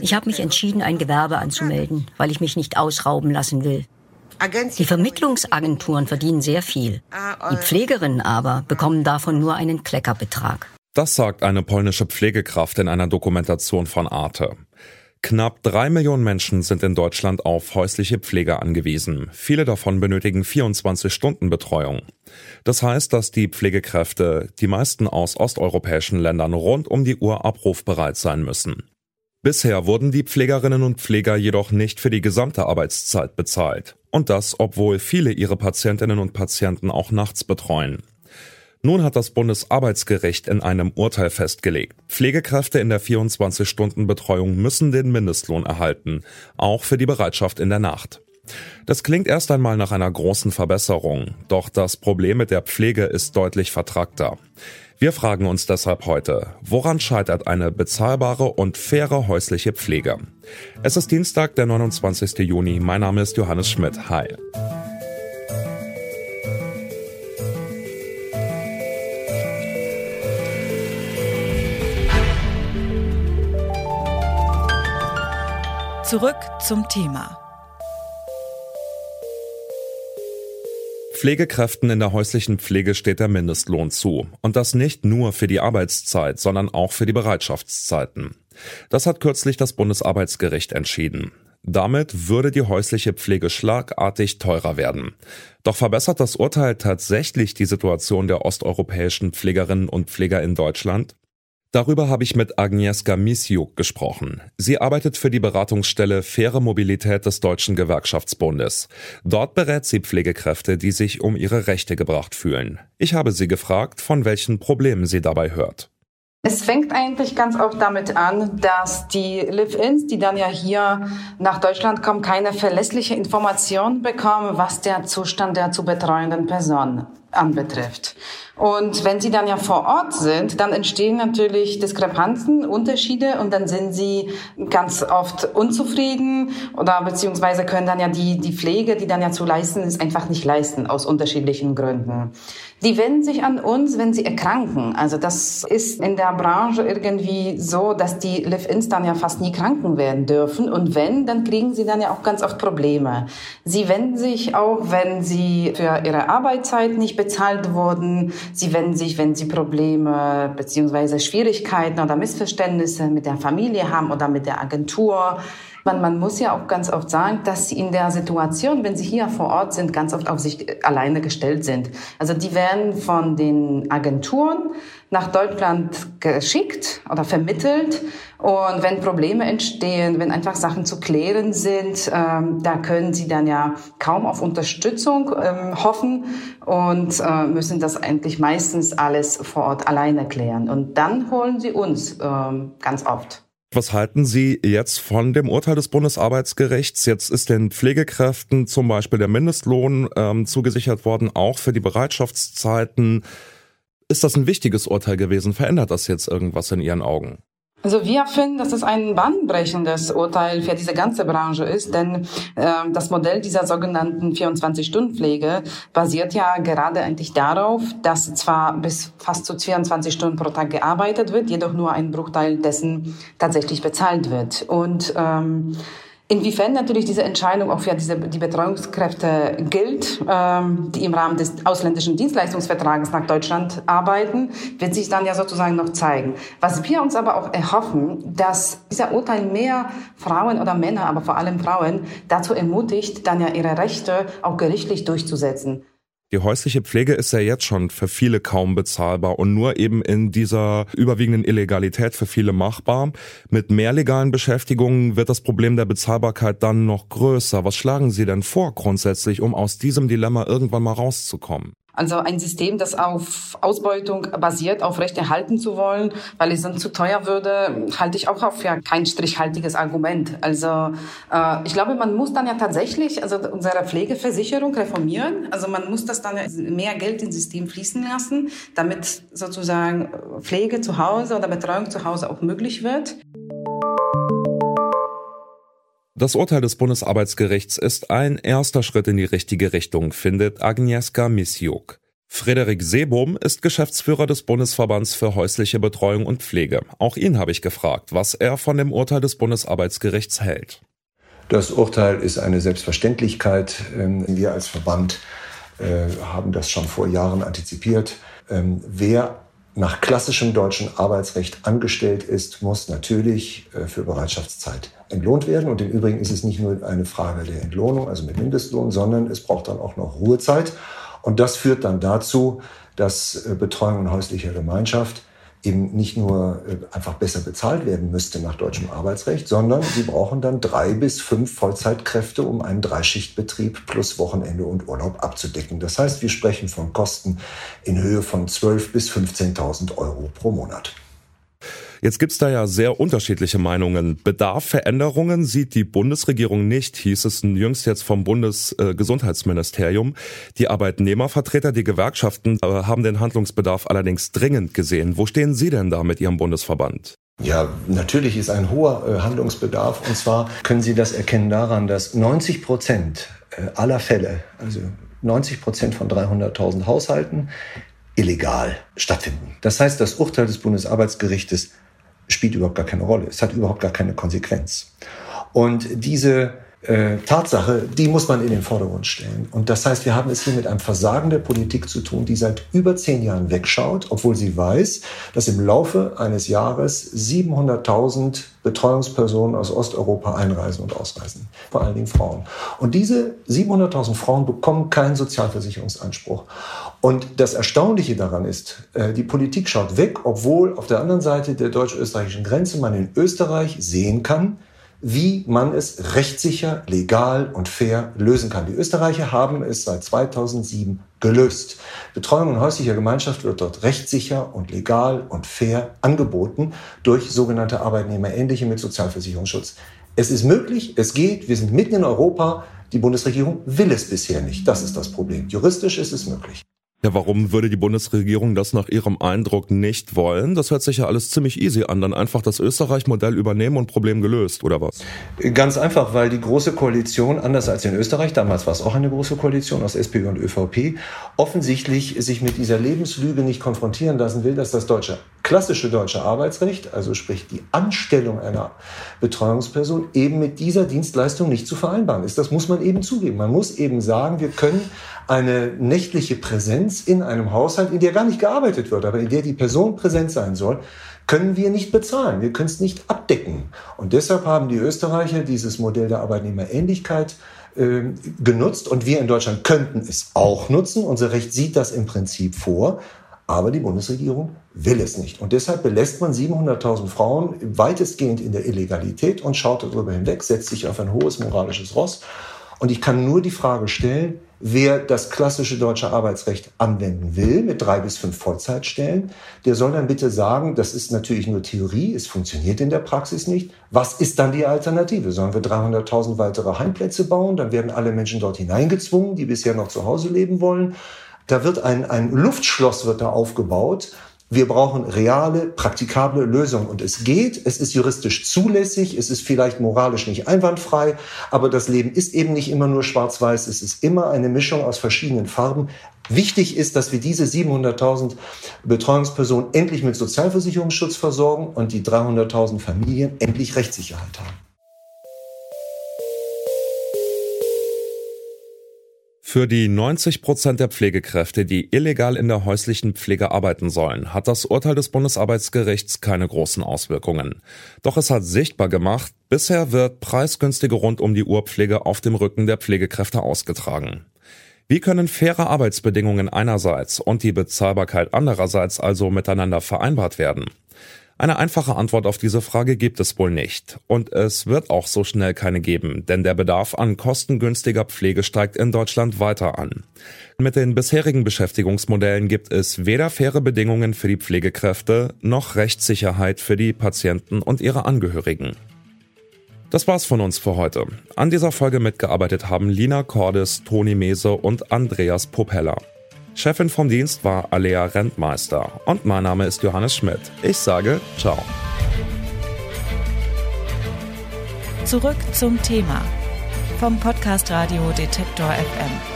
Ich habe mich entschieden, ein Gewerbe anzumelden, weil ich mich nicht ausrauben lassen will. Die Vermittlungsagenturen verdienen sehr viel. Die Pflegerinnen aber bekommen davon nur einen Kleckerbetrag. Das sagt eine polnische Pflegekraft in einer Dokumentation von Arte. Knapp drei Millionen Menschen sind in Deutschland auf häusliche Pflege angewiesen. Viele davon benötigen 24-Stunden-Betreuung. Das heißt, dass die Pflegekräfte, die meisten aus osteuropäischen Ländern, rund um die Uhr abrufbereit sein müssen. Bisher wurden die Pflegerinnen und Pfleger jedoch nicht für die gesamte Arbeitszeit bezahlt. Und das, obwohl viele ihre Patientinnen und Patienten auch nachts betreuen. Nun hat das Bundesarbeitsgericht in einem Urteil festgelegt, Pflegekräfte in der 24-Stunden-Betreuung müssen den Mindestlohn erhalten, auch für die Bereitschaft in der Nacht. Das klingt erst einmal nach einer großen Verbesserung, doch das Problem mit der Pflege ist deutlich vertragter. Wir fragen uns deshalb heute, woran scheitert eine bezahlbare und faire häusliche Pflege? Es ist Dienstag, der 29. Juni. Mein Name ist Johannes Schmidt. Hi. Zurück zum Thema. Pflegekräften in der häuslichen Pflege steht der Mindestlohn zu. Und das nicht nur für die Arbeitszeit, sondern auch für die Bereitschaftszeiten. Das hat kürzlich das Bundesarbeitsgericht entschieden. Damit würde die häusliche Pflege schlagartig teurer werden. Doch verbessert das Urteil tatsächlich die Situation der osteuropäischen Pflegerinnen und Pfleger in Deutschland? Darüber habe ich mit Agnieszka Misiuk gesprochen. Sie arbeitet für die Beratungsstelle Faire Mobilität des Deutschen Gewerkschaftsbundes. Dort berät sie Pflegekräfte, die sich um ihre Rechte gebracht fühlen. Ich habe sie gefragt, von welchen Problemen sie dabei hört. Es fängt eigentlich ganz oft damit an, dass die Live-Ins, die dann ja hier nach Deutschland kommen, keine verlässliche Information bekommen, was der Zustand der zu betreuenden Person anbetrifft. Und wenn sie dann ja vor Ort sind, dann entstehen natürlich Diskrepanzen, Unterschiede und dann sind sie ganz oft unzufrieden oder beziehungsweise können dann ja die, die Pflege, die dann ja zu leisten ist, einfach nicht leisten aus unterschiedlichen Gründen. Die wenden sich an uns, wenn sie erkranken. Also das ist in der Branche irgendwie so, dass die Live-Ins dann ja fast nie kranken werden dürfen. Und wenn, dann kriegen sie dann ja auch ganz oft Probleme. Sie wenden sich auch, wenn sie für ihre Arbeitszeit nicht bezahlt wurden. Sie wenden sich, wenn sie Probleme beziehungsweise Schwierigkeiten oder Missverständnisse mit der Familie haben oder mit der Agentur. Man, man muss ja auch ganz oft sagen, dass sie in der Situation, wenn sie hier vor Ort sind, ganz oft auf sich alleine gestellt sind. Also die werden von den Agenturen nach Deutschland geschickt oder vermittelt. Und wenn Probleme entstehen, wenn einfach Sachen zu klären sind, ähm, da können sie dann ja kaum auf Unterstützung ähm, hoffen und äh, müssen das eigentlich meistens alles vor Ort alleine klären. Und dann holen sie uns ähm, ganz oft. Was halten Sie jetzt von dem Urteil des Bundesarbeitsgerichts? Jetzt ist den Pflegekräften zum Beispiel der Mindestlohn ähm, zugesichert worden, auch für die Bereitschaftszeiten. Ist das ein wichtiges Urteil gewesen? Verändert das jetzt irgendwas in Ihren Augen? Also wir finden, dass es ein bahnbrechendes Urteil für diese ganze Branche ist, denn äh, das Modell dieser sogenannten 24-Stunden-Pflege basiert ja gerade eigentlich darauf, dass zwar bis fast zu 24 Stunden pro Tag gearbeitet wird, jedoch nur ein Bruchteil dessen tatsächlich bezahlt wird. Und ähm, Inwiefern natürlich diese Entscheidung auch für diese, die Betreuungskräfte gilt, ähm, die im Rahmen des ausländischen Dienstleistungsvertrages nach Deutschland arbeiten, wird sich dann ja sozusagen noch zeigen. Was wir uns aber auch erhoffen, dass dieser Urteil mehr Frauen oder Männer, aber vor allem Frauen dazu ermutigt, dann ja ihre Rechte auch gerichtlich durchzusetzen. Die häusliche Pflege ist ja jetzt schon für viele kaum bezahlbar und nur eben in dieser überwiegenden Illegalität für viele machbar. Mit mehr legalen Beschäftigungen wird das Problem der Bezahlbarkeit dann noch größer. Was schlagen Sie denn vor grundsätzlich, um aus diesem Dilemma irgendwann mal rauszukommen? Also ein System, das auf Ausbeutung basiert, aufrechterhalten zu wollen, weil es dann zu teuer würde, halte ich auch auf ja kein strichhaltiges Argument. Also äh, ich glaube, man muss dann ja tatsächlich also unsere Pflegeversicherung reformieren. Also man muss das dann mehr Geld ins System fließen lassen, damit sozusagen Pflege zu Hause oder Betreuung zu Hause auch möglich wird. Das Urteil des Bundesarbeitsgerichts ist ein erster Schritt in die richtige Richtung, findet Agnieszka Misiuk. Frederik Seebohm ist Geschäftsführer des Bundesverbands für häusliche Betreuung und Pflege. Auch ihn habe ich gefragt, was er von dem Urteil des Bundesarbeitsgerichts hält. Das Urteil ist eine Selbstverständlichkeit. Ähm, wir als Verband äh, haben das schon vor Jahren antizipiert. Ähm, wer nach klassischem deutschen Arbeitsrecht angestellt ist, muss natürlich äh, für Bereitschaftszeit entlohnt werden. Und im Übrigen ist es nicht nur eine Frage der Entlohnung, also mit Mindestlohn, sondern es braucht dann auch noch Ruhezeit. Und das führt dann dazu, dass äh, Betreuung in häuslicher Gemeinschaft eben nicht nur äh, einfach besser bezahlt werden müsste nach deutschem Arbeitsrecht, sondern sie brauchen dann drei bis fünf Vollzeitkräfte, um einen Dreischichtbetrieb plus Wochenende und Urlaub abzudecken. Das heißt, wir sprechen von Kosten in Höhe von 12.000 bis 15.000 Euro pro Monat. Jetzt gibt's da ja sehr unterschiedliche Meinungen. Bedarf Veränderungen sieht die Bundesregierung nicht, hieß es jüngst jetzt vom Bundesgesundheitsministerium. Die Arbeitnehmervertreter, die Gewerkschaften äh, haben den Handlungsbedarf allerdings dringend gesehen. Wo stehen Sie denn da mit Ihrem Bundesverband? Ja, natürlich ist ein hoher äh, Handlungsbedarf. Und zwar können Sie das erkennen daran, dass 90 Prozent äh, aller Fälle, also 90 Prozent von 300.000 Haushalten, illegal stattfinden. Das heißt, das Urteil des Bundesarbeitsgerichtes spielt überhaupt gar keine Rolle. Es hat überhaupt gar keine Konsequenz. Und diese äh, Tatsache, die muss man in den Vordergrund stellen. Und das heißt, wir haben es hier mit einem Versagen der Politik zu tun, die seit über zehn Jahren wegschaut, obwohl sie weiß, dass im Laufe eines Jahres 700.000 Betreuungspersonen aus Osteuropa einreisen und ausreisen, vor allen Dingen Frauen. Und diese 700.000 Frauen bekommen keinen Sozialversicherungsanspruch. Und das Erstaunliche daran ist, äh, die Politik schaut weg, obwohl auf der anderen Seite der deutsch-österreichischen Grenze man in Österreich sehen kann, wie man es rechtssicher, legal und fair lösen kann. Die Österreicher haben es seit 2007 gelöst. Betreuung in häuslicher Gemeinschaft wird dort rechtssicher und legal und fair angeboten durch sogenannte Arbeitnehmerähnliche mit Sozialversicherungsschutz. Es ist möglich, es geht, wir sind mitten in Europa. Die Bundesregierung will es bisher nicht. Das ist das Problem. Juristisch ist es möglich. Ja, warum würde die Bundesregierung das nach ihrem Eindruck nicht wollen? Das hört sich ja alles ziemlich easy an. Dann einfach das Österreich-Modell übernehmen und Problem gelöst, oder was? Ganz einfach, weil die Große Koalition, anders als in Österreich, damals war es auch eine Große Koalition aus SPÖ und ÖVP, offensichtlich sich mit dieser Lebenslüge nicht konfrontieren lassen will, dass das deutsche, klassische deutsche Arbeitsrecht, also sprich die Anstellung einer Betreuungsperson, eben mit dieser Dienstleistung nicht zu vereinbaren ist. Das muss man eben zugeben. Man muss eben sagen, wir können eine nächtliche Präsenz in einem Haushalt, in der gar nicht gearbeitet wird, aber in der die Person präsent sein soll, können wir nicht bezahlen. Wir können es nicht abdecken. Und deshalb haben die Österreicher dieses Modell der Arbeitnehmerähnlichkeit äh, genutzt und wir in Deutschland könnten es auch nutzen. Unser Recht sieht das im Prinzip vor. Aber die Bundesregierung will es nicht. Und deshalb belässt man 700.000 Frauen weitestgehend in der Illegalität und schaut darüber hinweg, setzt sich auf ein hohes moralisches Ross. Und ich kann nur die Frage stellen, Wer das klassische deutsche Arbeitsrecht anwenden will, mit drei bis fünf Vollzeitstellen, der soll dann bitte sagen, das ist natürlich nur Theorie, es funktioniert in der Praxis nicht. Was ist dann die Alternative? Sollen wir 300.000 weitere Heimplätze bauen? Dann werden alle Menschen dort hineingezwungen, die bisher noch zu Hause leben wollen. Da wird ein, ein Luftschloss wird da aufgebaut wir brauchen reale, praktikable Lösungen. Und es geht, es ist juristisch zulässig, es ist vielleicht moralisch nicht einwandfrei, aber das Leben ist eben nicht immer nur schwarz-weiß, es ist immer eine Mischung aus verschiedenen Farben. Wichtig ist, dass wir diese 700.000 Betreuungspersonen endlich mit Sozialversicherungsschutz versorgen und die 300.000 Familien endlich Rechtssicherheit haben. Für die 90 Prozent der Pflegekräfte, die illegal in der häuslichen Pflege arbeiten sollen, hat das Urteil des Bundesarbeitsgerichts keine großen Auswirkungen. Doch es hat sichtbar gemacht, bisher wird preisgünstige rund um die Urpflege auf dem Rücken der Pflegekräfte ausgetragen. Wie können faire Arbeitsbedingungen einerseits und die Bezahlbarkeit andererseits also miteinander vereinbart werden? Eine einfache Antwort auf diese Frage gibt es wohl nicht. Und es wird auch so schnell keine geben, denn der Bedarf an kostengünstiger Pflege steigt in Deutschland weiter an. Mit den bisherigen Beschäftigungsmodellen gibt es weder faire Bedingungen für die Pflegekräfte noch Rechtssicherheit für die Patienten und ihre Angehörigen. Das war's von uns für heute. An dieser Folge mitgearbeitet haben Lina Cordes, Toni Mese und Andreas Popella. Chefin vom Dienst war Alea Rentmeister und mein Name ist Johannes Schmidt. Ich sage ciao. Zurück zum Thema vom Podcast Radio Detektor FM.